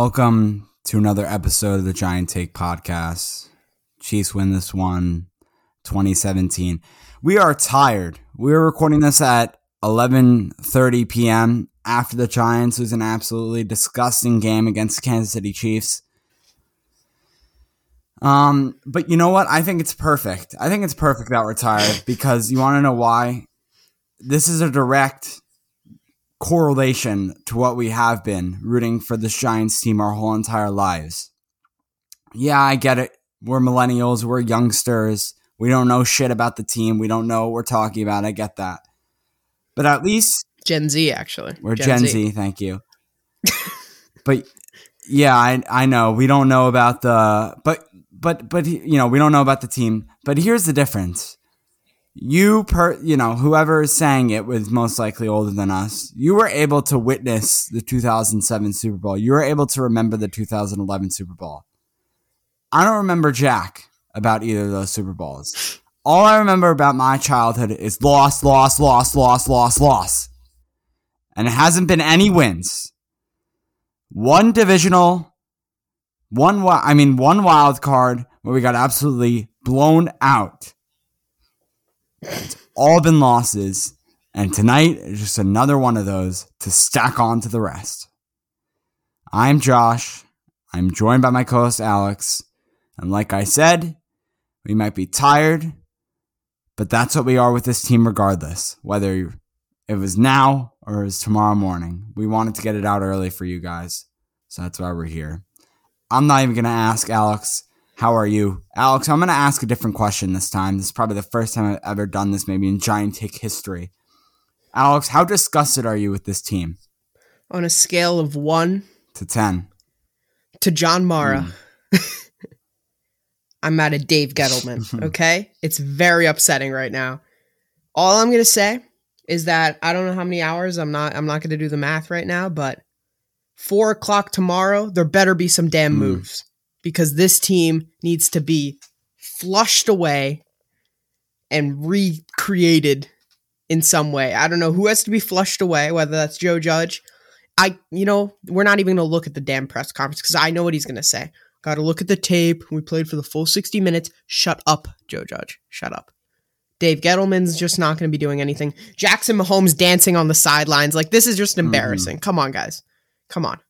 Welcome to another episode of the Giant Take podcast. Chiefs win this one 2017. We are tired. We are recording this at 11:30 p.m. after the Giants was an absolutely disgusting game against the Kansas City Chiefs. Um, but you know what? I think it's perfect. I think it's perfect that we're tired because you want to know why? This is a direct correlation to what we have been rooting for the Giants team our whole entire lives. Yeah, I get it. We're millennials, we're youngsters. We don't know shit about the team. We don't know what we're talking about. I get that. But at least Gen Z actually. We're Gen, Gen Z. Z, thank you. but yeah, I I know. We don't know about the but but but you know, we don't know about the team. But here's the difference you per you know whoever is saying it was most likely older than us you were able to witness the 2007 super bowl. You were able to remember the 2011 super bowl. I don't remember jack about either of those super bowls. All i remember about my childhood is loss loss loss loss loss loss. And it hasn't been any wins. One divisional one i mean one wild card where we got absolutely blown out it's all been losses. And tonight is just another one of those to stack on to the rest. I'm Josh. I'm joined by my co host Alex. And like I said, we might be tired, but that's what we are with this team regardless. Whether it was now or it was tomorrow morning, we wanted to get it out early for you guys. So that's why we're here. I'm not even going to ask Alex how are you? Alex, I'm going to ask a different question this time. This is probably the first time I've ever done this, maybe in Giant Take history. Alex, how disgusted are you with this team? On a scale of 1 to 10. To John Mara. Mm. I'm at a Dave Gettleman, okay? it's very upsetting right now. All I'm going to say is that I don't know how many hours. I'm not I'm not going to do the math right now, but 4 o'clock tomorrow, there better be some damn mm. moves because this team needs to be flushed away and recreated in some way. I don't know who has to be flushed away, whether that's Joe Judge. I, you know, we're not even going to look at the damn press conference because I know what he's going to say. Got to look at the tape. We played for the full 60 minutes. Shut up, Joe Judge. Shut up. Dave Gettleman's just not going to be doing anything. Jackson Mahomes dancing on the sidelines. Like, this is just mm-hmm. embarrassing. Mm. Come on, guys. Come on.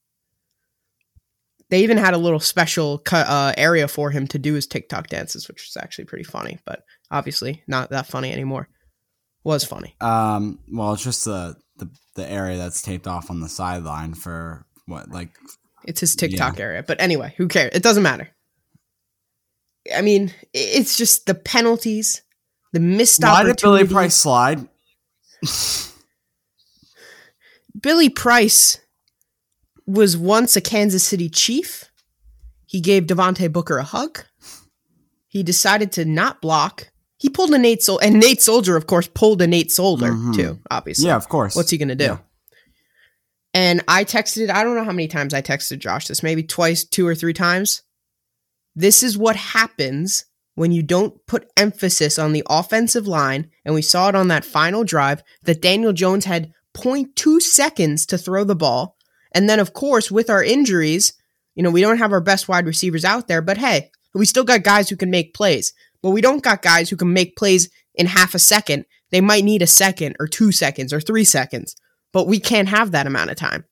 They even had a little special uh, area for him to do his TikTok dances, which was actually pretty funny, but obviously not that funny anymore. Was funny. Um, well, it's just the, the the area that's taped off on the sideline for what, like it's his TikTok yeah. area. But anyway, who cares? It doesn't matter. I mean, it's just the penalties, the missed Why did Billy Price slide? Billy Price was once a Kansas City Chief. He gave Devontae Booker a hug. He decided to not block he pulled a Nate Solder, and Nate Solder, of course, pulled a Nate Solder Mhm. too. Obviously, Yeah, of course. What's he gonna do? Yeah. And I texted. I don't know how many times I texted Josh this. Maybe twice, two or three times. This is what happens when you don't put emphasis on the offensive line, and we saw it on that final drive that Daniel Jones had 0.2 seconds to throw the ball. And then, of course, with our injuries, you know, we don't have our best wide receivers out there, but hey, we still got guys who can make plays. But we don't got guys who can make plays in half a second. They might need a second or two seconds or three seconds, but we can't have that amount of time.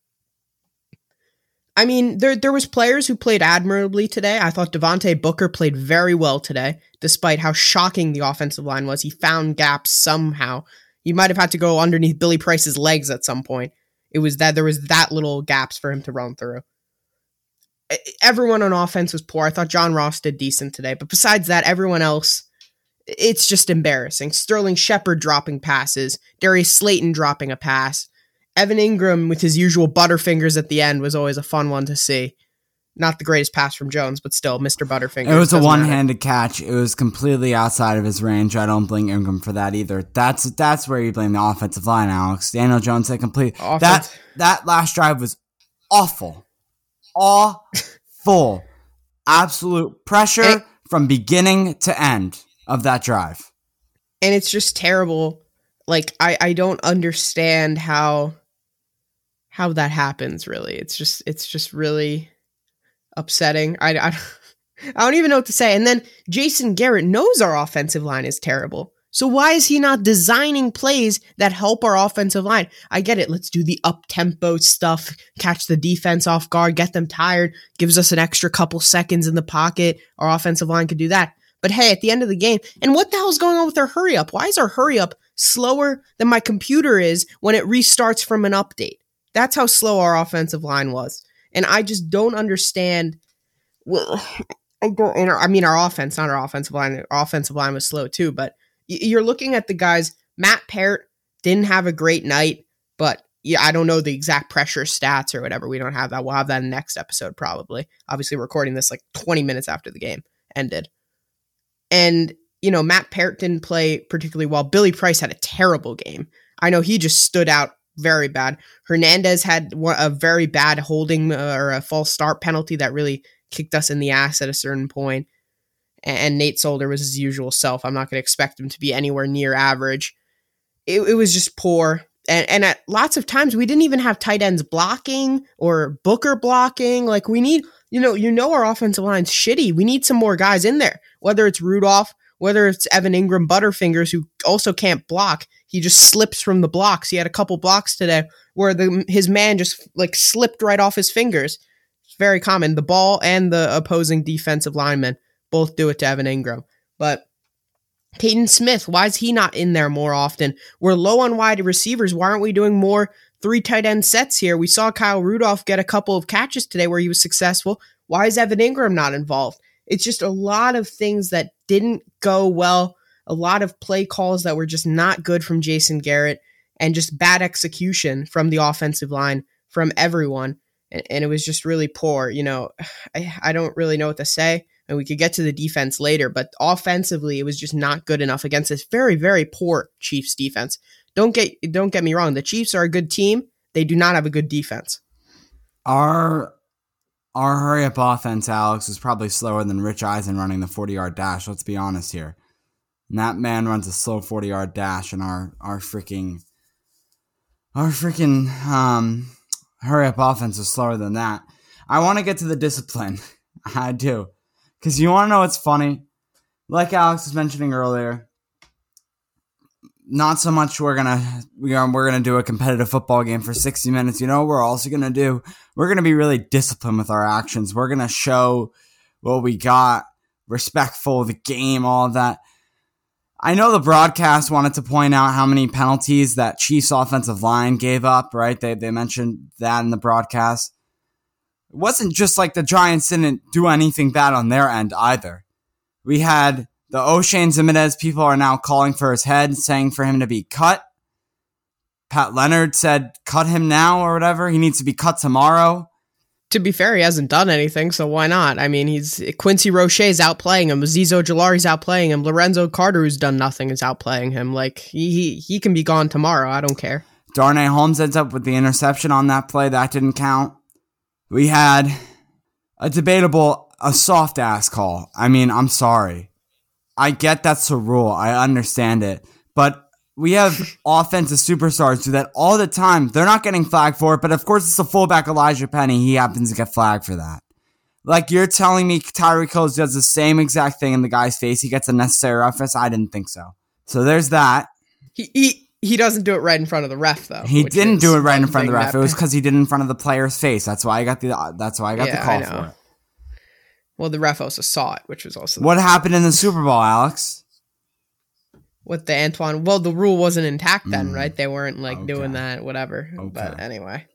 I mean, there there was players who played admirably today. I thought Devontae Booker played very well today, despite how shocking the offensive line was. He found gaps somehow. He might have had to go underneath Billy Price's legs at some point. It was that there was that little gaps for him to run through. Everyone on offense was poor. I thought John Ross did decent today, but besides that, everyone else, it's just embarrassing. Sterling Shepard dropping passes, Darius Slayton dropping a pass, Evan Engram with his usual butterfingers at the end was always a fun one to see. Not the greatest pass from Jones, but still, Mr. Butterfinger. It was a one-handed catch. It was completely outside of his range. I don't blame Engram for that either. That's that's where you blame the offensive line, Alex. Daniel Jones had complete Offense- that that last drive was awful, awful, absolute pressure It- from beginning to end of that drive. and it's just terrible. Like I, I don't understand how how that happens. Really, it's just it's just really upsetting. I, I I don't even know what to say. And then Jason Garrett knows our offensive line is terrible. So why is he not designing plays that help our offensive line? I get it. Let's do the up tempo stuff, catch the defense off guard, get them tired, gives us an extra couple seconds in the pocket. Our offensive line could do that. But hey, at the end of the game, and what the hell's going on with our hurry up? Why is our hurry up slower than my computer is when it restarts from an update? That's how slow our offensive line was. And I just don't understand. Well, I our- I mean, our offense, not our offensive line. Our offensive line was slow too. But you're looking at the guys. Matt Parrott didn't have a great night, but yeah, I don't know the exact pressure stats or whatever. We don't have that. We'll have that in the next episode probably. Obviously, recording this like 20 minutes after the game ended. And, you know, Matt Parrott didn't play particularly well. Billy Price had a terrible game. I know he just stood out very bad. Hernandez had a very bad holding uh, or a false start penalty that really kicked us in the ass at a certain point. And, and Nate Solder was his usual self. I'm not going to expect him to be anywhere near average. It, it was just poor. And, and at lots of times, we didn't even have tight ends blocking or Booker blocking. Like, we need, you know, you know, our offensive line's shitty. We need some more guys in there, whether it's Rudolph, whether it's Evan Engram Butterfingers, who also can't block. He just slips from the blocks. He had a couple blocks today where the his man just like slipped right off his fingers. It's very common. The ball and the opposing defensive lineman both do it to Evan Engram. But Peyton Smith, why is he not in there more often? We're low on wide receivers. Why aren't we doing more three tight end sets here? We saw Kyle Rudolph get a couple of catches today where he was successful. Why is Evan Engram not involved? It's just a lot of things that didn't go well, a lot of play calls that were just not good from Jason Garrett, and just bad execution from the offensive line from everyone. And, and it was just really poor. You know, I, I don't really know what to say. And we could get to the defense later, but offensively, it was just not good enough against this very, very poor Chiefs defense. Don't get don't get me wrong. The Chiefs are a good team. They do not have a good defense. Our our hurry up offense, Alex, is probably slower than Rich Eisen running the 40 yard dash. Let's be honest here. And that man runs a slow 40 yard dash, and our our freaking our freaking um hurry up offense is slower than that. I want to get to the discipline. I do. Because you want to know what's funny? Like Alex was mentioning earlier, not so much we're gonna we are we're gonna do a competitive football game for 60 minutes. You know we're also gonna do? We're gonna be really disciplined with our actions. We're gonna show what we got, respectful of the game, all that. I know the broadcast wanted to point out how many penalties that Chiefs offensive line gave up, right? They they mentioned that in the broadcast. It wasn't just like the Giants didn't do anything bad on their end either. We had the Oshane Ximines people are now calling for his head, saying for him to be cut. Pat Leonard said, cut him now or whatever. He needs to be cut tomorrow. to be fair, he hasn't done anything, so why not? I mean, he's Quincy Roche's outplaying him, Azeez Ojulari's outplaying him, Lorenzo Carter, who's done nothing, is outplaying him. Like he he, he can be gone tomorrow. I don't care. Darnay Holmes ends up with the interception on that play. That didn't count. We had a debatable, a soft ass call. I mean, I'm sorry. I get that's a rule. I understand it. But we have offensive superstars do that all the time. They're not getting flagged for it, but of course it's the fullback Elijhaa Penny. He happens to get flagged for that. Like you're telling me Tyreek Hill does the same exact thing in the guy's face. He gets a necessary roughness. I didn't think so. So there's that. He he, he doesn't do it right in front of the ref though. He didn't do it right in front of the ref. It was because he did it in front of the player's face. That's why I got the. That's why I got Yeah, the call for it. Well, the ref also saw it, which was also What happened in the Super Bowl, Alex? with the Antoine. Well, the rule wasn't intact then, Mm. right? They weren't like Okay. doing that, whatever. But anyway.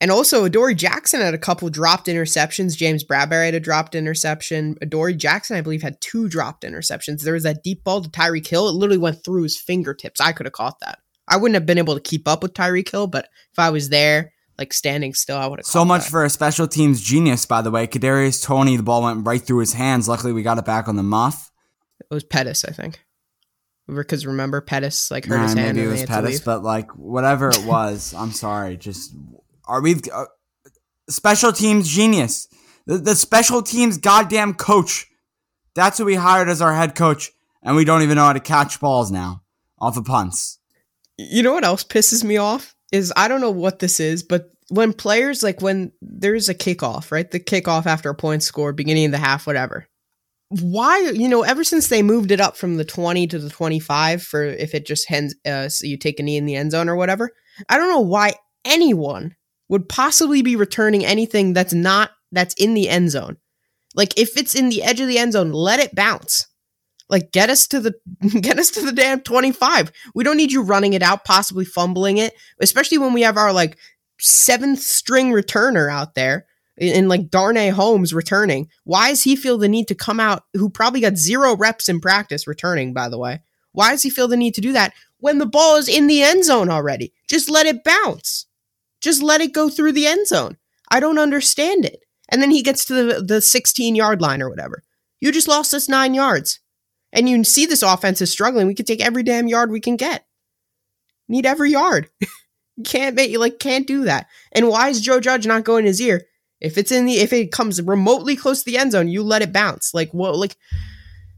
And also, Adoree Jackson had a couple dropped interceptions. James Bradberry had a dropped interception. Adoree Jackson, I believe, had two dropped interceptions. There was that deep ball to Tyreek Hill. It literally went through his fingertips. I could have caught that. I wouldn't have been able to keep up with Tyreek Hill, but if I was there, like standing still, I would have. So much for a special teams genius, by the way. Kadarius Toney, the ball went right through his hands. Luckily, we got it back on the muff. it was Pettis, I think. Because remember, Pettis like hurt Nah, his hand. maybe it was they had to Pettis, but like whatever it was, I'm sorry. Just are we uh, special teams genius? The, the special teams goddamn coach. That's who we hired as our head coach, and we don't even know how to catch balls now off of punts. You know what else pisses me off is I don't know what this is, but when players like when there's a kickoff, right? The kickoff after a point score, beginning of the half, whatever. Why, you know, ever since they moved it up from the 20 to the 25 for if it just hands, uh, so you take a knee in the end zone or whatever, I don't know why anyone would possibly be returning anything that's not, that's in the end zone. Like if it's in the edge of the end zone, let it bounce. Like get us to the get us to the damn 25. We don't need you running it out, possibly fumbling it, especially when we have our like seventh string returner out there in, like Darnay Holmes returning. Why does he feel the need to come out who probably got zero reps in practice returning, by the way? Why does he feel the need to do that when the ball is in the end zone already? Just let it bounce. Just let it go through the end zone. I don't understand it. And then he gets to the, the 16 yard line or whatever. You just lost us nine yards. And you see this offense is struggling. We could take every damn yard we can get. Need every yard. can't make like can't do that. And why is Joe Judge not going his ear? If it's in the if it comes remotely close to the end zone, you let it bounce. Like what like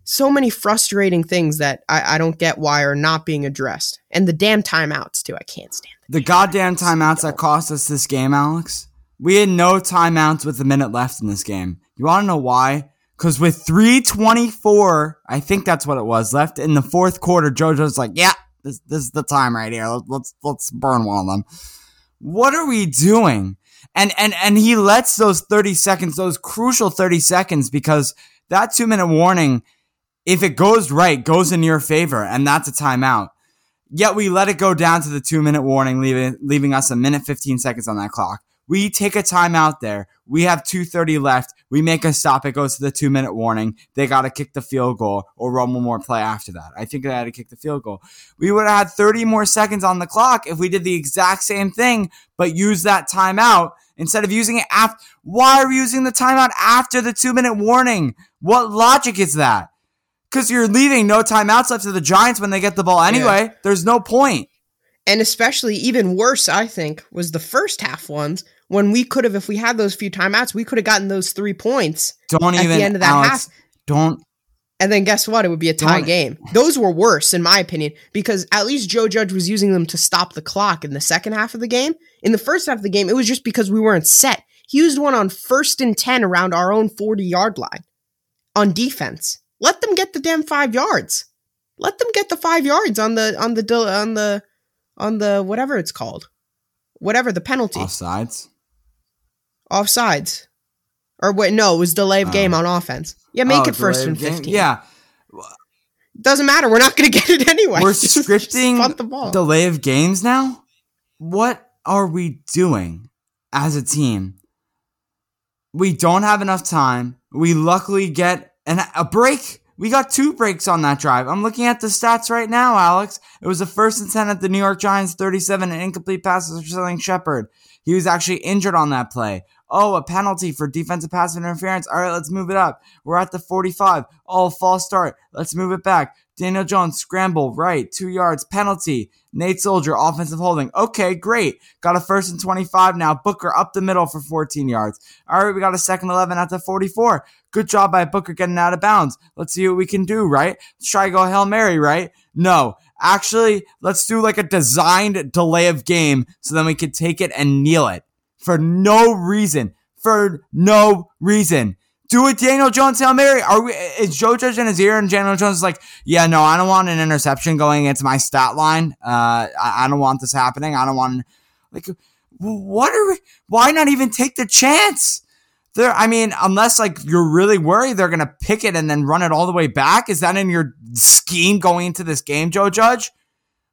so many frustrating things that I, I don't get why are not being addressed. And the damn timeouts too. I can't stand them. The goddamn timeouts that cost us this game, Alex. We had no timeouts with a minute left in this game. You want to know why? Because with 324, I think that's what it was, left in the fourth quarter, JoJo's like, yeah, this, this is the time right here. Let's, let's burn one of them. What are we doing? And, and, and he lets those 30 seconds, those crucial 30 seconds, because that two minute warning, if it goes right, goes in your favor, and that's a timeout. Yet we let it go down to the two minute warning, leaving, leaving us a minute 15 seconds on that clock. We take a timeout there. We have 2.30 left. We make a stop. It goes to the two minute warning. They got to kick the field goal or run one more play after that. I think they had to kick the field goal. We would have had 30 more seconds on the clock if we did the exact same thing, but use that timeout instead of using it after. Why are we using the timeout after the two minute warning? What logic is that? Because you're leaving no timeouts left to the Giants when they get the ball anyway. Yeah. There's no point. And especially even worse, I think, was the first half ones when we could have, if we had those few timeouts, we could have gotten those three points. Don't at even the end of that Alex, half. Don't And then guess what? It would be a tie game. Those were worse, in my opinion, because at least Joe Judge was using them to stop the clock in the second half of the game. In the first half of the game, it was just because we weren't set. He used one on first and 10 around our own 40 yard line on defense. Let them get the damn five yards. Let them get the five yards on the on the on the on the whatever it's called, whatever the penalty offsides. Offsides, or wait, no, it was delay of oh. game Oh. on offense. Yeah, make Oh, it first and game? fifteen. Yeah, doesn't matter. We're not going to get it anyway. we're Just- just scripting punt the ball. delay of games now. What are we doing as a team? We don't have enough time. We luckily get an, a break. We got two breaks on that drive. I'm looking at the stats right now, Alex. It was a first and 10 at the New York Giants 37 and incomplete passes for Sterling Shepard. He was actually injured on that play. Oh, a penalty for defensive pass interference. All right, let's move it up. We're at the 45. Oh, false start. Let's move it back. Daniel Jones, scramble, right, two yards, penalty. Nate Solder, offensive holding. Okay, great. Got a first and 25 now. Booker up the middle for 14 yards. All right, we got a second 11 at the 44. Good job by Booker getting out of bounds. Let's see what we can do, right? Let's try to go Hail Mary, right? No. Actually, let's do like a designed delay of game so then we can take it and kneel it for no reason. For no reason do it, Daniel Jones, Hail Mary. Are we, is Joe Judge in his ear and Daniel Jones is like, yeah, no, I don't want an interception going into my stat line. Uh, I, I don't want this happening. I don't want, like, what are we, why not even take the chance? There, I mean, unless like you're really worried they're gonna pick it and then run it all the way back. Is that in your scheme going into this game, Joe Judge?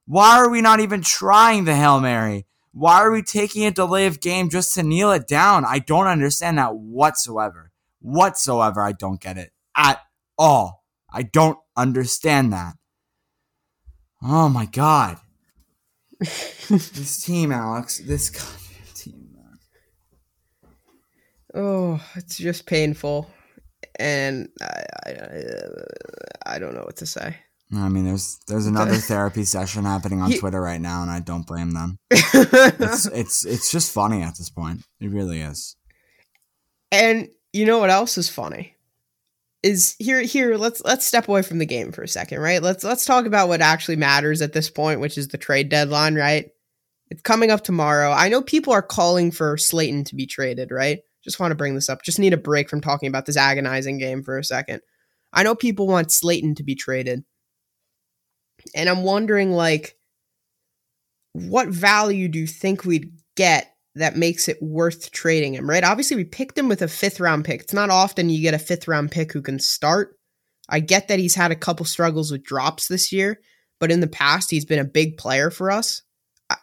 Why are we not even trying the Hail Mary? Why are we taking a delay of game just to kneel it down? I don't understand that whatsoever whatsoever. I don't get it at all. I don't understand that. Oh my god. this team, Alex. This goddamn team, man. Oh, it's just painful, and I, I, I don't know what to say. I mean, there's there's another therapy session happening on Twitter right now, and I don't blame them. it's it's it's just funny at this point. It really is. And you know what else is funny? Is here here let's let's step away from the game for a second, right? Let's let's talk about what actually matters at this point, which is the trade deadline, right? It's coming up tomorrow. I know people are calling for Slayton to be traded, right? Just want to bring this up. Just need a break from talking about this agonizing game for a second. I know people want Slayton to be traded. And I'm wondering like what value do you think we'd get that makes it worth trading him, right? Obviously, we picked him with a fifth round pick. It's not often you get a fifth round pick who can start. I get that he's had a couple struggles with drops this year, but in the past, he's been a big player for us.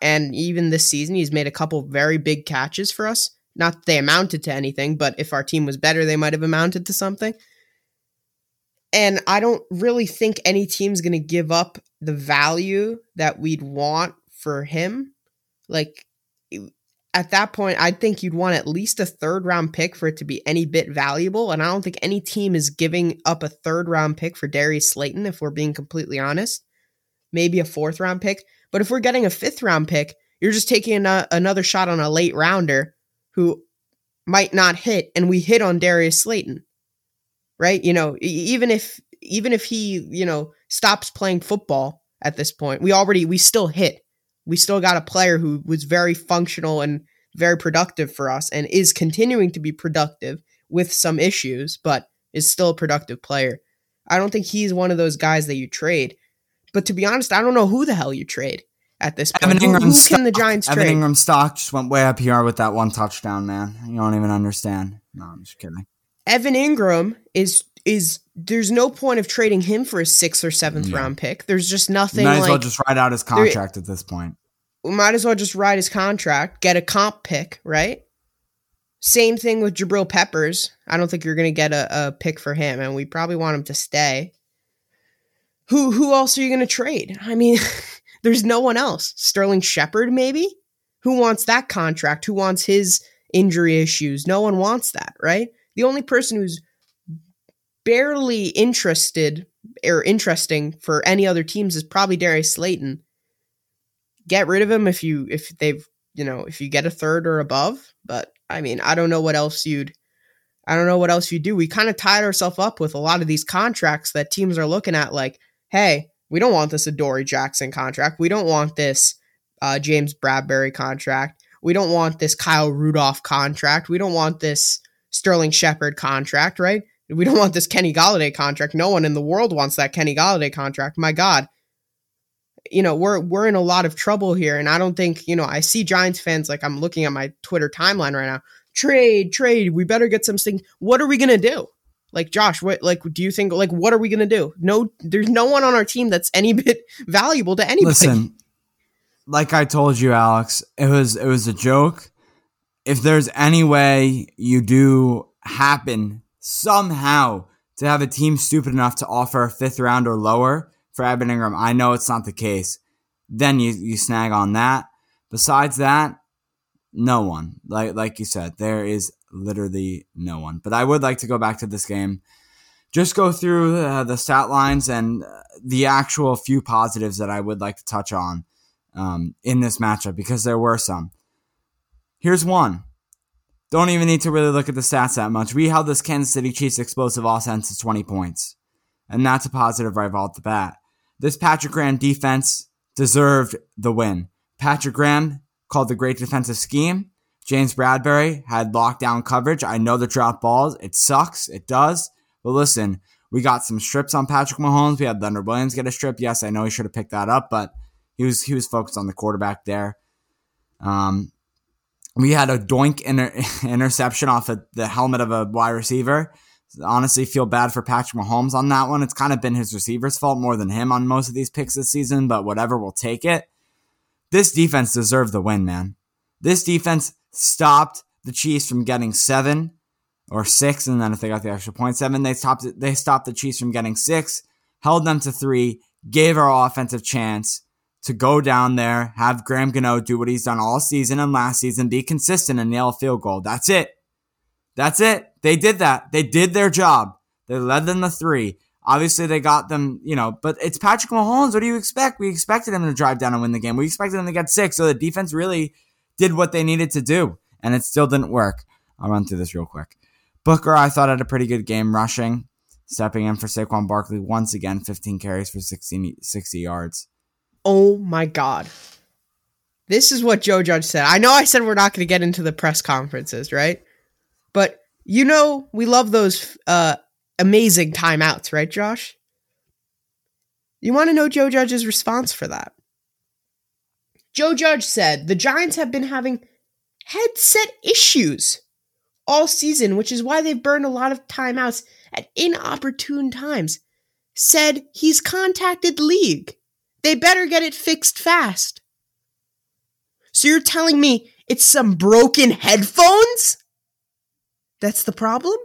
And even this season, he's made a couple very big catches for us. Not that they amounted to anything, but if our team was better, they might have amounted to something. And I don't really think any team's going to give up the value that we'd want for him. Like, at that point, I think you'd want at least a third round pick for it to be any bit valuable. And I don't think any team is giving up a third round pick for Darius Slayton, if we're being completely honest. Maybe a fourth round pick. But if we're getting a fifth round pick, you're just taking a, another shot on a late rounder who might not hit, and we hit on Darius Slayton. Right? You know, even if even if he, you know, stops playing football at this point, we already we still hit we still got a player who was very functional and very productive for us and is continuing to be productive with some issues, but is still a productive player. I don't think he's one of those guys that you trade. But to be honest, I don't know who the hell you trade at this point. Evan who, who can the Giants Evan trade? Engram stock just went way up here with that one touchdown, man. You don't even understand. No, I'm just kidding. Evan Engram is is there's no point of trading him for a sixth or seventh yeah. round pick. There's just nothing. Might as well just ride out his contract there, at this point. We might as well just ride his contract, get a comp pick, right? Same thing with Jabril Peppers. I don't think you're going to get a, a pick for him, and we probably want him to stay. Who who else are you going to trade? I mean, there's no one else. Sterling Shepard, maybe. Who wants that contract? Who wants his injury issues? No one wants that, right? The only person who's barely interested or interesting for any other teams is probably Darius Slayton. Get rid of him if you if they've you know if you get a third or above. But I mean, I don't know what else you'd I don't know what else you do. We kind of tied ourselves up with a lot of these contracts that teams are looking at, like, hey, we don't want this Adoree Jackson contract. We don't want this uh, James Bradberry contract. We don't want this Kyle Rudolph contract. We don't want this Sterling Shepard contract, right? We don't want this Kenny Golladay contract. No one in the world wants that Kenny Golladay contract. My God. You know, we're we're in a lot of trouble here. And I don't think, you know, I see Giants fans like I'm looking at my Twitter timeline right now. Trade, trade, we better get something. What are we gonna do? Like Josh, what like do you think like what are we gonna do? No, there's no one on our team that's any bit valuable to anybody. Listen, like I told you, Alex, it was it was a joke. If there's any way you do happen somehow to have a team stupid enough to offer a fifth round or lower for Evan Engram. I know it's not the case. Then you, you snag on that. Besides that, no one. Like like you said, there is literally no one. But I would like to go back to this game, just go through uh, the stat lines and uh, the actual few positives that I would like to touch on um, in this matchup because there were some. Here's one. Don't even need to really look at the stats that much. We held this Kansas City Chiefs explosive offense to 20 points. And that's a positive right off the bat. This Patrick Graham defense deserved the win. Patrick Graham called the great defensive scheme. James Bradberry had lockdown coverage. I know the drop balls. It sucks. It does. But listen, we got some strips on Patrick Mahomes. We had Leonard Williams get a strip. Yes, I know he should have picked that up, but he was he was focused on the quarterback there. Um, we had a doink inter- interception off of the helmet of a wide receiver. Honestly, feel bad for Patrick Mahomes on that one. It's kind of been his receiver's fault more than him on most of these picks this season, but whatever, we'll take it. This defense deserved the win, man. This defense stopped the Chiefs from getting seven or six, and then if they got the extra point seven, they stopped they stopped the Chiefs from getting six, held them to three, gave our offensive chance to go down there, have Graham Gano do what he's done all season and last season, be consistent and nail a field goal. That's it. That's it. They did that. They did their job. They led them to three. Obviously, they got them, you know, but it's Patrick Mahomes. What do you expect? We expected him to drive down and win the game. We expected him to get six. So the defense really did what they needed to do, and it still didn't work. I'll run through this real quick. Booker, I thought, had a pretty good game rushing, stepping in for Saquon Barkley once again, 15 carries for 60, 60 yards. Oh my God. This is what Joe Judge said. I know I said we're not going to get into the press conferences, right? But you know, we love those uh, amazing timeouts, right, Josh? You want to know Joe Judge's response for that? Joe Judge said the Giants have been having headset issues all season, which is why they've burned a lot of timeouts at inopportune times. Said he's contacted league. They better get it fixed fast. So you're telling me it's some broken headphones? That's the problem?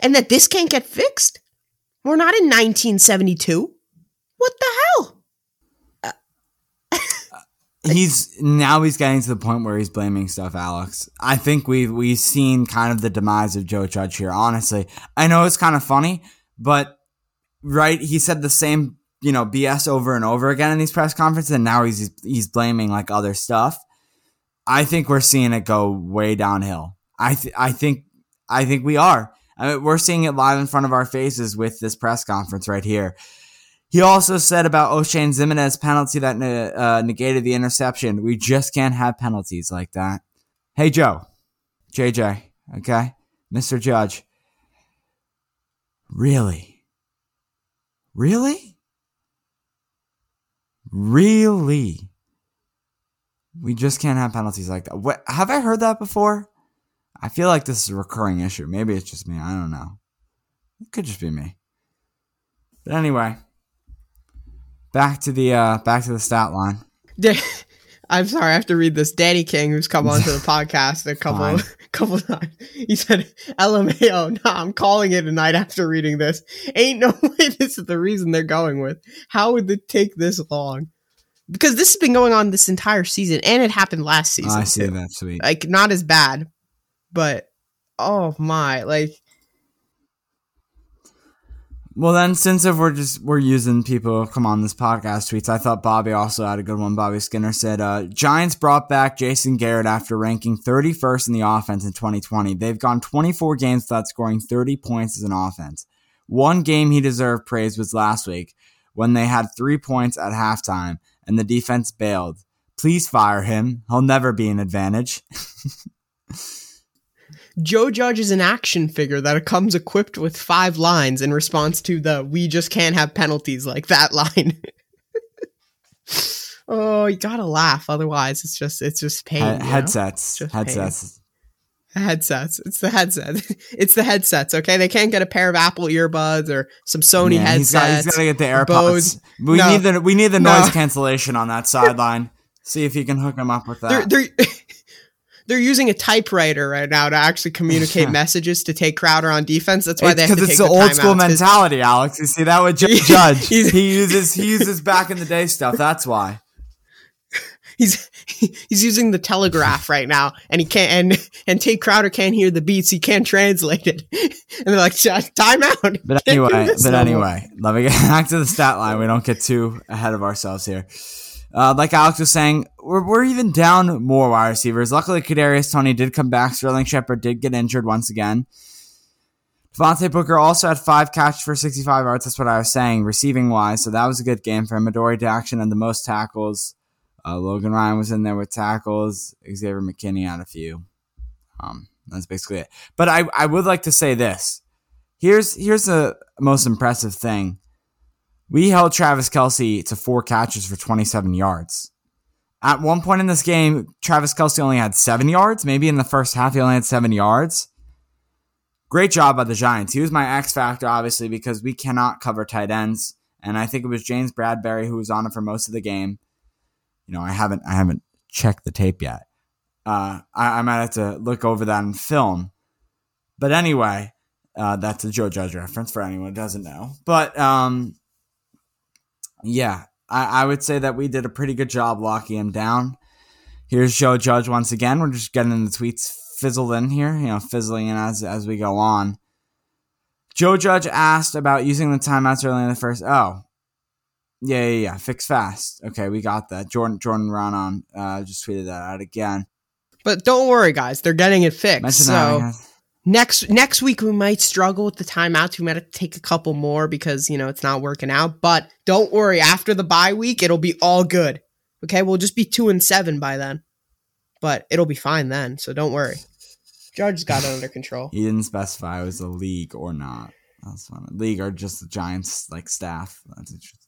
And that this can't get fixed? We're not in 1972. What the hell? Uh, he's now he's getting to the point where he's blaming stuff, Alex. I think we've we've seen kind of the demise of Joe Judge here. Honestly, I know it's kind of funny, but right, he said the same you know BS over and over again in these press conferences, and now he's he's blaming like other stuff. I think we're seeing it go way downhill. I th- I think I think we are. I mean, we're seeing it live in front of our faces with this press conference right here. He also said about Oshane Ximines penalty that uh, negated the interception. We just can't have penalties like that. Hey, Joe. JJ. Okay? Mr. Judge. Really? Really? Really? We just can't have penalties like that. What, have I heard that before? I feel like this is a recurring issue. Maybe it's just me. I don't know. It could just be me. But anyway, back to the uh back to the stat line. I'm sorry, I have to read this. Danny King, who's come onto the podcast a couple. couple times, he said, "LMAO, nah, I'm calling it a night after reading this. Ain't no way this is the reason they're going with. How would it take this long? Because this has been going on this entire season, and it happened last season. I see too. that, sweet. Like not as bad, but oh my, like well, then, since if we're just we're using people come on this podcast tweets, I thought Bobby also had a good one. Bobby Skinner said, uh, "Giants brought back Jason Garrett after ranking 31st in the offense in 2020. They've gone 24 games without scoring 30 points as an offense. One game he deserved praise was last week when they had three points at halftime and the defense bailed. Please fire him. He'll never be an advantage." Joe Judge is an action figure that comes equipped with five lines in response to the "we just can't have penalties" like that line. oh, you gotta laugh, otherwise it's just it's just pain. He- headsets, headsets. Pain. Headsets. It's the headset. it's the headsets. Okay, they can't get a pair of Apple earbuds or some Sony yeah, headsets. He's got to get the AirPods. We no. need the we need the noise no. cancellation on that sideline. See if you can hook him up with that. They're, they're they're using a typewriter right now to actually communicate messages to Tae Crowder on defense. That's why It's they have to it's take the the old school mentality, Alex. You see that with Judge. He uses he uses back in the day stuff. That's why. He's he's using the telegraph right now, and he can't. And and Tae Crowder can't hear the beats. He can't translate it. And they're like, "Shut- "Time out." But anyway, but anyway, let me get back to the stat line. We don't get too ahead of ourselves here. Uh, like Alex was saying, we're, we're even down more wide receivers. Luckily, Kadarius Toney did come back. Sterling Shepard did get injured once again. Devontae Booker also had five catches for 65 yards. That's what I was saying, receiving wise. So that was a good game for him. Adoree Jackson had the most tackles. Uh, Logan Ryan was in there with tackles. Xavier McKinney had a few. Um, that's basically it. But I, I would like to say this. Here's here's the most impressive thing. We held Travis Kelce to four catches for 27 yards. At one point in this game, Travis Kelce only had seven yards. Maybe in the first half, he only had seven yards. Great job by the Giants. He was my X factor, obviously, because we cannot cover tight ends. And I think it was James Bradberry who was on it for most of the game. You know, I haven't I haven't checked the tape yet. Uh, I, I might have to look over that in film. But anyway, uh, that's a Joe Judge reference for anyone who doesn't know. But um, yeah, I, I would say that we did a pretty good job locking him down. Here's Joe Judge once again. We're just getting the tweets fizzled in here, you know, fizzling in as as we go on. Joe Judge asked about using the timeouts early in the first. Oh, yeah, yeah, yeah. Fix fast. Okay, we got that. Jordan Jordan Raanan uh, just tweeted that out again. But don't worry, guys. They're getting it fixed. Mention so. Next next week we might struggle with the timeouts. We might have to take a couple more because you know it's not working out. But don't worry. After the bye week, it'll be all good. Okay, we'll just be two and seven by then. But it'll be fine then. So don't worry. Judge got it under control. He didn't specify it was a league or not. That's funny. League or just the Giants like staff. That's interesting.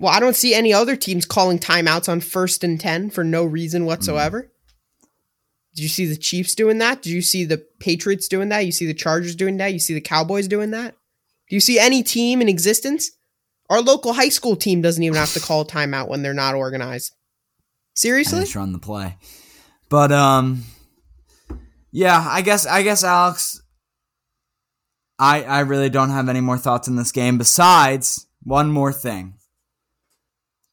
Well, I don't see any other teams calling timeouts on first and 10 for no reason whatsoever. Did you see the Chiefs doing that? Do you see the Patriots doing that? You see the Chargers doing that? You see the Cowboys doing that? Do you see any team in existence? Our local high school team doesn't even have to call a timeout when they're not organized. Seriously? just run the play. But um yeah, I guess I guess Alex I I really don't have any more thoughts in this game besides one more thing.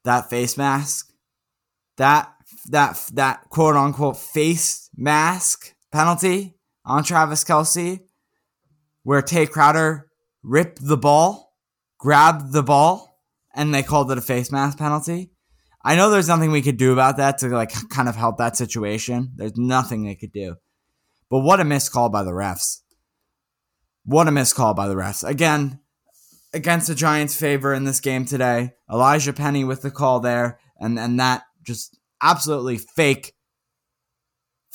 That face mask. That that that quote unquote face mask penalty on Travis Kelce where Tae Crowder ripped the ball, grabbed the ball, and they called it a face mask penalty. I know there's nothing we could do about that to like kind of help that situation. There's nothing they could do. But what a missed call by the refs. What a missed call by the refs. Again, against the Giants' favor in this game today. Elijhaa Penny with the call there, and, and that just absolutely fake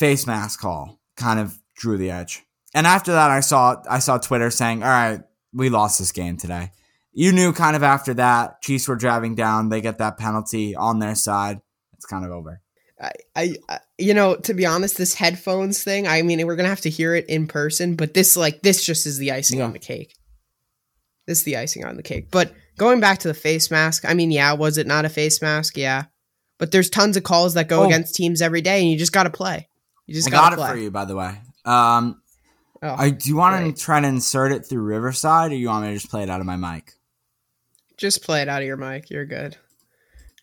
face mask call kind of drew the edge. And after that I saw I saw Twitter saying, All right, we lost this game today you knew kind of after that Chiefs were driving down. They get that penalty on their side. It's kind of over. I, I, you know, to be honest, this headphones thing, I mean, we're going to have to hear it in person, but this, like, this just is the icing Yeah. on the cake. This is the icing on the cake. But going back to the face mask, I mean, yeah, was it not a face mask? Yeah. But there's tons of calls that go Oh. against teams every day, and you just got to play. You just I got it play. for you, by the way. Um, Oh, I do you want great. to try to insert it through Riverside, or you want me to just play it out of my mic? just play it out of your mic. You're good.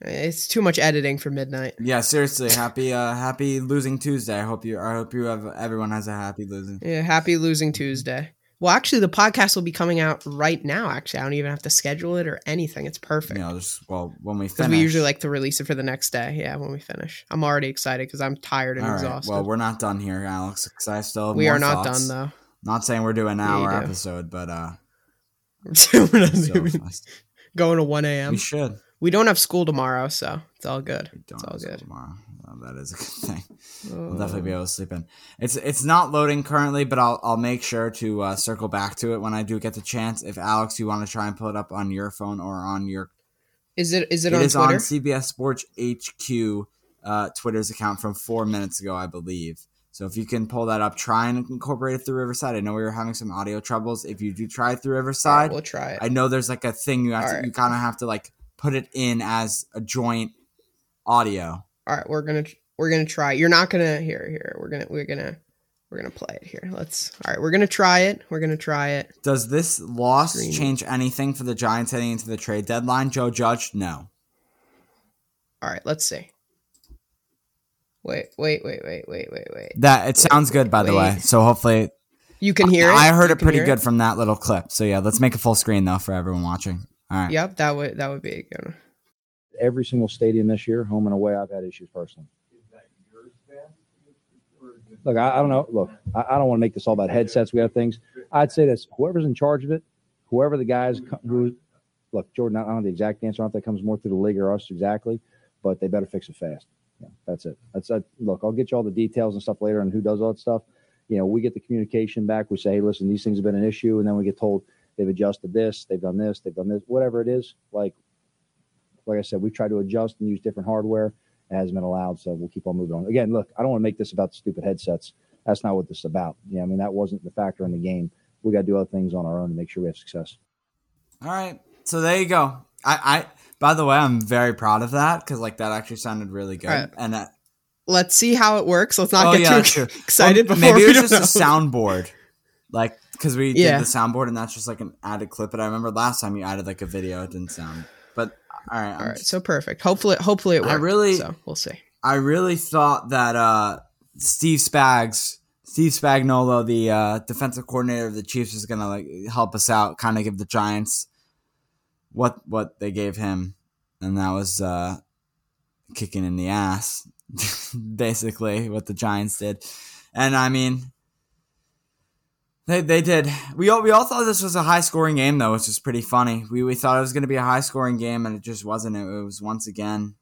It's too much editing for midnight. Yeah, seriously. Happy, uh, happy losing Tuesday. I hope you. I hope you have. Everyone has a happy losing. Yeah, happy losing Tuesday. Well, actually, the podcast will be coming out right now. Actually, I don't even have to schedule it or anything. It's perfect. You know, just well when we finish. we usually like to release it for the next day. Yeah, when we finish. I'm already excited because I'm tired and All right. exhausted. Well, we're not done here, Alex. Because I still. Have we are not thoughts. done though. Not saying we're doing an Yeah, hour do. episode, but uh, we're not doing- going to 1 a.m. we should. We don't have school tomorrow, so it's all good. We It's don't all have good. tomorrow. Well, that is a good thing. Oh. I'll definitely be able to sleep in. It's it's not loading currently, but I'll I'll make sure to uh, circle back to it when I do get the chance. If Alex, you want to try and pull it up on your phone or on your, Is it is it, it on is Twitter? on CBS Sports HQ uh, Twitter's account from four minutes ago, I believe. So if you can pull that up, try and incorporate it through Riverside. I know we were having some audio troubles. If you do try it through All right, Riverside, we'll try it. I know there's like a thing you have to, Alright. you kind of have to like put it in as a joint audio. All right, we're gonna we're gonna try. You're not gonna here here. We're gonna we're gonna we're gonna play it here. Let's all right. We're gonna try it. We're gonna try it. Does this loss change anything for the Giants heading into the trade deadline? Joe Judge, no. All right. Let's see. Wait wait wait wait wait wait wait. That it sounds good, by the way. So hopefully, You can hear it. I heard You it pretty good from that little clip. So yeah, let's make a full screen though for everyone watching. All right. Yep. That would that would be a good. Every single stadium this year, home and away, I've had issues personally. Look, I, I don't know. Look, I, I don't want to make this all about headsets. We have things. I'd say this: whoever's in charge of it, whoever the guys who, look, Jordan. I don't know the exact answer. I don't know if that comes more through the league or us exactly, but they better fix it fast. Yeah, that's it. That's it. Look, I'll get you all the details and stuff later on who does all that stuff. You know, we get the communication back. We say, hey, listen, these things have been an issue, and then we get told they've adjusted this, they've done this, they've done this, whatever it is. Like like I said, we've tried to adjust and use different hardware. It hasn't been allowed, so we'll keep on moving on. Again, look, I don't want to make this about the stupid headsets. That's not what this is about. Yeah, I mean that wasn't the factor in the game. We got to do other things on our own to make sure we have success. All right. So there you go. I, I by the way, I'm very proud of that because like that actually sounded really good. All right. And uh, Let's see how it works. Let's not Oh, get yeah, too true. excited well, before maybe we it was just a soundboard, like because we Yeah. did the soundboard and that's just like an added clip. But I remember last time you added like a video, it didn't sound. All right, All right, so perfect. Hopefully, hopefully it works. I really- So we'll see. I really thought that uh, Steve Spags, Steve Spagnuolo, the uh, defensive coordinator of the Chiefs, was gonna like help us out, kind of give the Giants what what they gave him, and that was uh, kicking in the ass, basically what the Giants did. And I mean, they they did. We all we all thought this was a high scoring game though, which is pretty funny. We we thought it was gonna be a high scoring game, and it just wasn't. It, it was once again.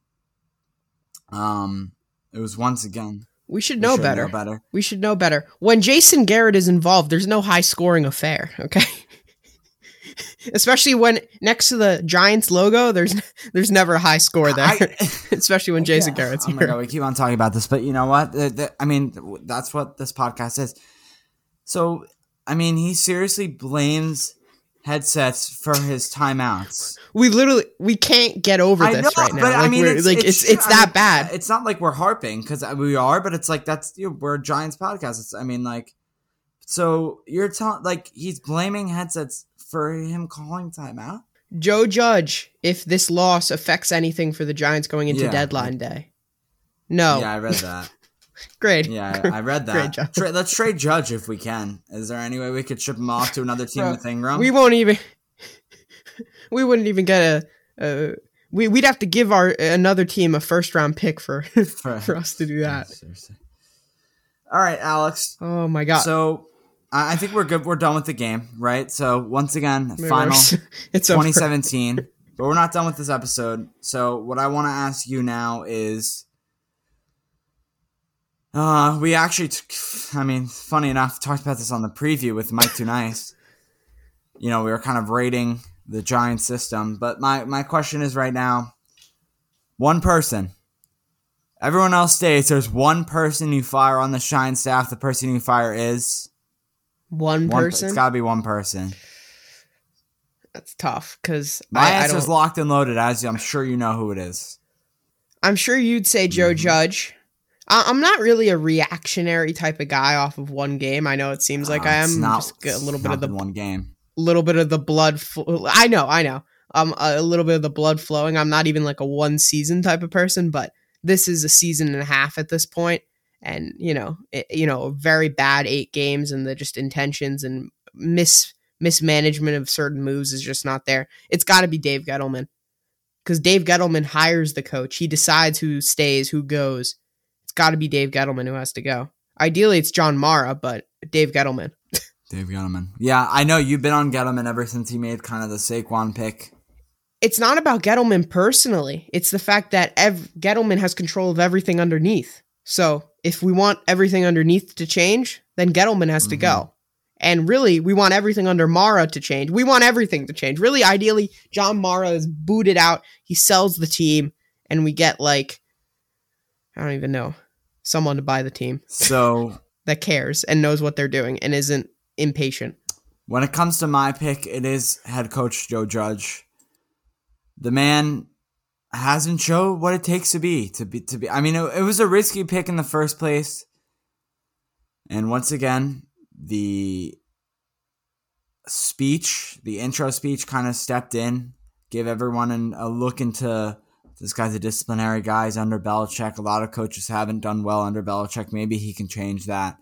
Um, it was once again. We should know should better. better. We should know better. When Jason Garrett is involved, there's no high scoring affair, okay? Especially when next to the Giants logo, there's there's never a high score there. I- Especially when Jason Yeah. Garrett's Oh my here. god, we keep on talking about this, but you know what? I mean, that's what this podcast is. So, I mean, he seriously blames headsets for his timeouts. We literally we can't get over this know, right now. but I mean, it's, like it's, it's it's, that mean, bad. It's not like we're harping because we are, but it's like that's you know, we're a Giants podcast. It's I mean, like, so you're telling like he's blaming headsets for him calling timeout. Joe Judge, if this loss affects anything for the Giants going into Yeah. deadline day. No. Yeah, I read that. Great. Yeah, I read that. Tra- let's trade Judge if we can. Is there any way we could ship him off to another team Bro, with Engram? We won't even we wouldn't even get a uh, we we'd have to give our another team a first round pick for For- for us to do that. Seriously. All right, Alex. Oh my god. So I think we're good. We're done with the game, right? So once again, Maybe final it's over. 2017. but we're not done with this episode. So what I want to ask you now is, uh, we actually, t- I mean, funny enough, talked about this on the preview with Mike Too Nice. You know, we were kind of rating the Giant system, but my my question is right now, one person. Everyone else stays. There's one person you fire on the Shine staff. The person you fire is One one. person. It's got to be one person. That's tough because My I, I don't. locked and loaded, as I'm sure you know who it is. I'm sure you'd say Joe Mhm. Judge. I, I'm not really a reactionary type of guy off of one game. I know it seems like Uh, I am. not- just a little bit of the one game. A little bit of the blood. Fl- I know, I know. Um, a little bit of the blood flowing. I'm not even like a one season type of person, but this is a season and a half at this point, and you know, it, you know, very bad eight games, and the just intentions and mis mismanagement of certain moves is just not there. It's got to be Dave Gettleman because Dave Gettleman hires the coach. He decides who stays, who goes. Got to be Dave Gettleman who has to go. Ideally, it's John Mara, but Dave Gettleman. Dave Gettleman. Yeah, I know you've been on Gettleman ever since he made kind of the Saquon pick. it's not about Gettleman personally. It's the fact that ev- Gettleman has control of everything underneath. So if we want everything underneath to change, then Gettleman has to go. Mm-hmm. And really, we want everything under Mara to change. We want everything to change. Really, ideally, John Mara is booted out. He sells the team, and we get like, I don't even know, someone to buy the team So that cares and knows what they're doing and isn't impatient. when it comes to my pick, it is head coach Joe Judge. The man hasn't showed what it takes to be to be to be. I mean, it, it was a risky pick in the first place, and once again, the speech, the intro speech, kind of stepped in, gave everyone an, a look into this guy's a disciplinary guy. He's under Belichick. A lot of coaches haven't done well under Belichick. Maybe he can change that.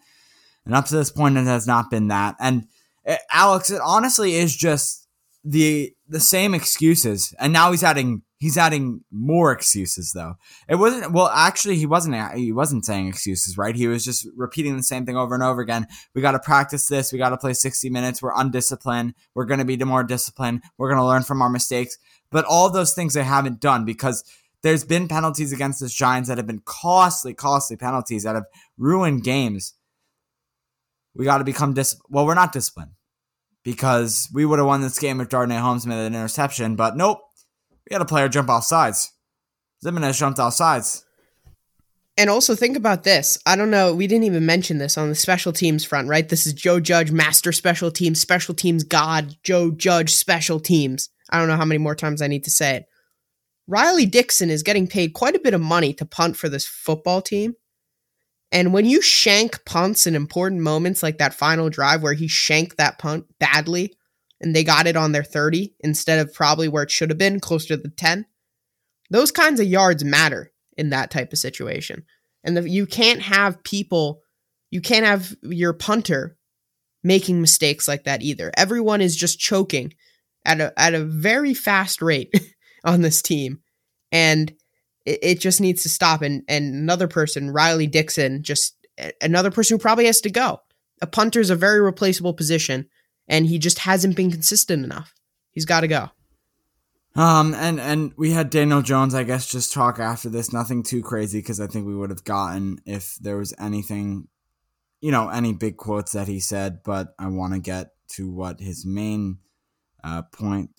And up to this point, it has not been that. And it, Alex, it honestly is just the the same excuses. And now he's adding he's adding more excuses though. It wasn't well actually he wasn't he wasn't saying excuses, right? He was just repeating the same thing over and over again. We got to practice this. We got to play 60 minutes. We're undisciplined. We're going to be more disciplined. We're going to learn from our mistakes. But all those things they haven't done because there's been penalties against the Giants that have been costly, costly penalties that have ruined games. We got to become dis. Well, we're not disciplined because we would have won this game if Darnay Holmes made an interception. But nope, we had a player jump off sides. Ximines jumped off sides. And also think about this. I don't know. We didn't even mention this on the special teams front, right? This is Joe Judge, master special teams, special teams god, Joe Judge, special teams. I don't know how many more times I need to say it. Riley Dixon is getting paid quite a bit of money to punt for this football team. And when you shank punts in important moments like that final drive where he shanked that punt badly and they got it on their 30 instead of probably where it should have been, closer to the 10, those kinds of yards matter in that type of situation. And the, you can't have people, you can't have your punter making mistakes like that either. Everyone is just choking at a at a very fast rate on this team, and it, it just needs to stop. And and another person, Riley Dixon, just another person who probably has to go. A punter is a very replaceable position, and he just hasn't been consistent enough. He's got to go. Um, and and we had Daniel Jones, I guess, just talk after this. Nothing too crazy because I think we would have gotten if there was anything, you know, any big quotes that he said. But I want to get to what his main uh, point.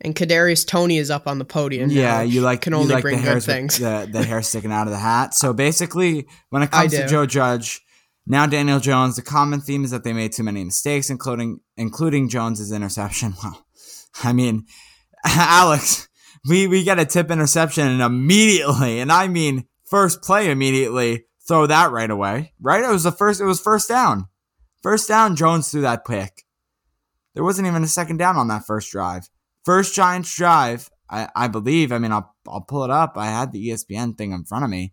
And Kadarius Toney is up on the podium. Yeah, now, you like can only like bring the good things. the, the hair sticking out of the hat. So basically, when it comes to. Joe Judge, now Daniel Jones, the common theme is that they made too many mistakes, including including Jones's interception. Well, I mean, Alex, we we get a tip interception and immediately, and I mean first play immediately, throw that right away. Right? It was the first. It was first down. First down. Jones threw that pick. There wasn't even a second down on that first drive. First Giants drive, I, I believe. I mean, I'll I'll pull it up. I had the ESPN thing in front of me.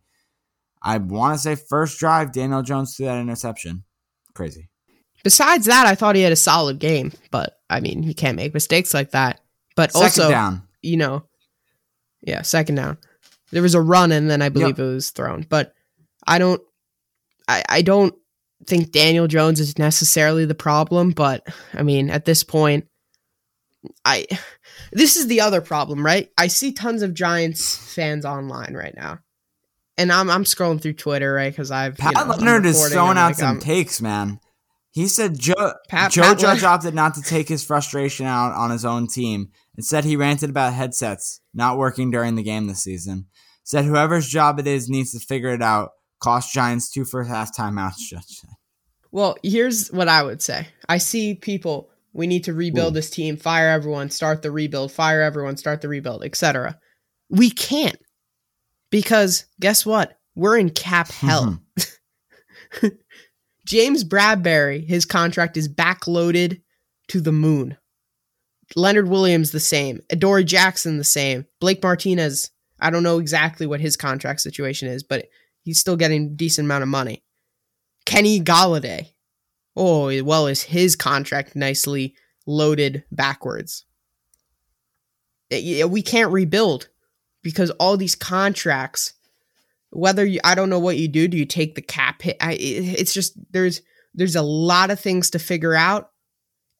I want to say first drive, Daniel Jones threw that interception. Crazy. Besides that, I thought he had a solid game, but I mean, he can't make mistakes like that. But Second also, down. you know, yeah, second down. There was a run, and then I believe it was thrown. But I don't, I, I don't think Daniel Jones is necessarily the problem. But I mean, at this point, I this is the other problem, right? I see tons of Giants fans online right now, and I'm I'm scrolling through Twitter, right? Because I've you Pat know, I'm Leonard is throwing out like, some I'm- takes, man. He said Joe, Pat- Joe Pat Judge Le- opted not to take his frustration out on his own team. Instead, he ranted about headsets not working during the game this season. Said whoever's job it is needs to figure it out. Cost Giants two first half timeouts. Well, here's what I would say. I see people, we need to rebuild Ooh. this team, fire everyone, start the rebuild, fire everyone, start the rebuild, etc. We can't. Because guess what? We're in cap hell. James Bradberry, his contract is backloaded to the moon. Leonard Williams the same. Adoree Jackson the same. Blake Martinez, I don't know exactly what his contract situation is, but he's still getting a decent amount of money. Kenny Golladay. Oh, well, is his contract nicely loaded backwards? We can't rebuild because all these contracts, whether you, I don't know what you do, do you take the cap hit? I, it's just there's there's a lot of things to figure out,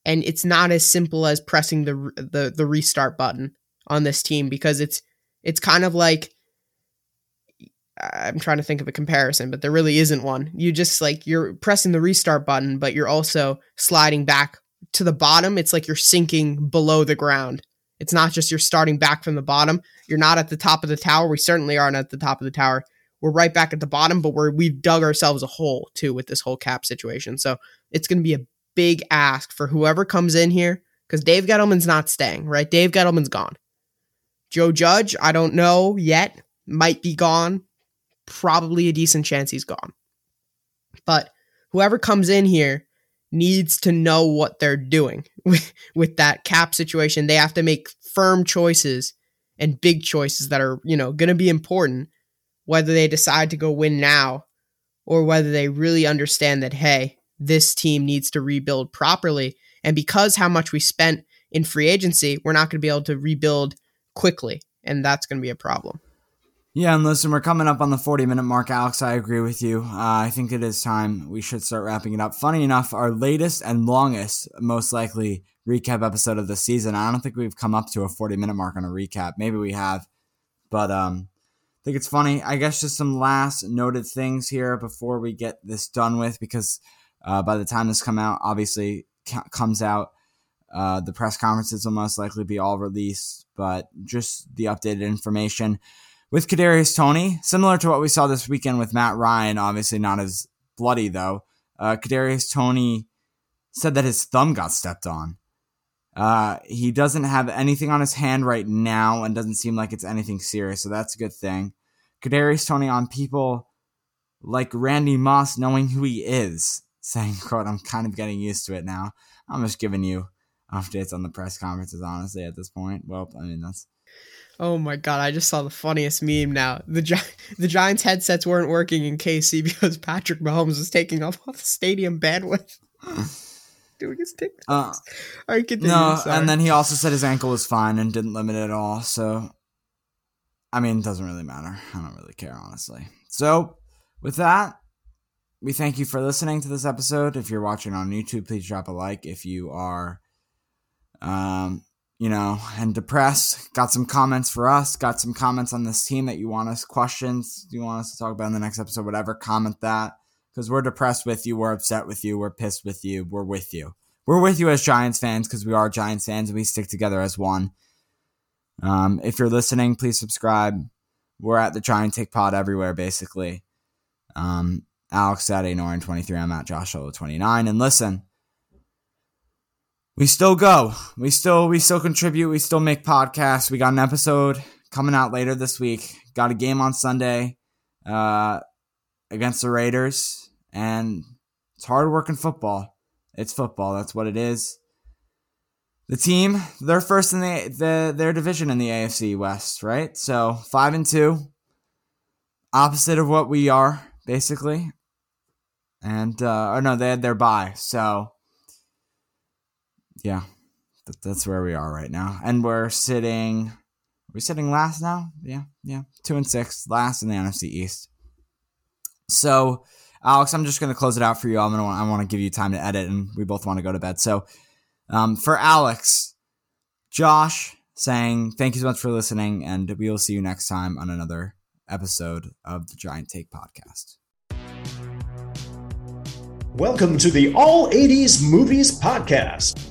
and it's not as simple as pressing the the the restart button on this team because it's it's kind of like I'm trying to think of a comparison, but there really isn't one. You just like you're pressing the restart button, but you're also sliding back to the bottom. It's like you're sinking below the ground. It's not just you're starting back from the bottom. You're not at the top of the tower. We certainly aren't at the top of the tower. We're right back at the bottom, but we're we've dug ourselves a hole too with this whole cap situation. So it's going to be a big ask for whoever comes in here because Dave Gettleman's not staying, right? Dave Gettleman's gone. Joe Judge, I don't know yet. Might be gone. Probably a decent chance he's gone. But whoever comes in here needs to know what they're doing with, with that cap situation. They have to make firm choices and big choices that are, you know, going to be important whether they decide to go win now or whether they really understand that hey, this team needs to rebuild properly and because how much we spent in free agency, we're not going to be able to rebuild quickly and that's going to be a problem. Yeah, and listen, we're coming up on the 40 minute mark, Alex. I agree with you. Uh, I think it is time we should start wrapping it up. Funny enough, our latest and longest, most likely, recap episode of the season. I don't think we've come up to a 40 minute mark on a recap. Maybe we have, but um, I think it's funny. I guess just some last noted things here before we get this done with, because uh, by the time this come out, obviously comes out, uh, the press conferences will most likely be all released, but just the updated information with Kadarius Toney, similar to what we saw this weekend with Matt Ryan, obviously not as bloody though. Uh, Kadarius Toney said that his thumb got stepped on. Uh, he doesn't have anything on his hand right now and doesn't seem like it's anything serious, so that's a good thing. Kadarius Toney on people like Randy Moss knowing who he is, saying, "quote I'm kind of getting used to it now." I'm just giving you updates on the press conferences, honestly, at this point. Well, I mean that's Oh my god! I just saw the funniest meme. Now the Gi- the Giants headsets weren't working in KC because Patrick Mahomes was taking up all the stadium bandwidth. Doing his TikToks. Uh, all right, continue. No, Sorry. and then he also said his ankle was fine and didn't limit it at all. So, I mean, it doesn't really matter. I don't really care, honestly. So, with that, we thank you for listening to this episode. If you're watching on YouTube, please drop a like. If you are, um, you know, and depressed. Got some comments for us. Got some comments on this team that you want us questions you want us to talk about in the next episode. Whatever, comment that because we're depressed with you. We're upset with you. We're pissed with you. We're with you. We're with you as Giants fans because we are Giants fans and we stick together as one. Um, if you're listening, please subscribe. We're at the Giant Take Pod everywhere, basically. Um, Alex at Norin23. I'm at Josh 29. And listen, we still go. We still we still contribute. We still make podcasts. We got an episode coming out later this week. Got a game on Sunday uh, against the Raiders, and it's hard working football. It's football. That's what it is. The team, they're first in the, the their division in the AFC West, right? So five and two, opposite of what we are, basically. And uh, or no, they had their bye, so yeah, that's where we are right now. And we're sitting, are we sitting last now? Yeah, yeah, two and six, last in the NFC East. So, Alex, I'm just going to close it out for you. I'm gonna, I want to give you time to edit, and we both want to go to bed. So, um, for Alex, Josh saying thank you so much for listening, and we will see you next time on another episode of the Giant Take podcast. Welcome to the All 80s Movies Podcast.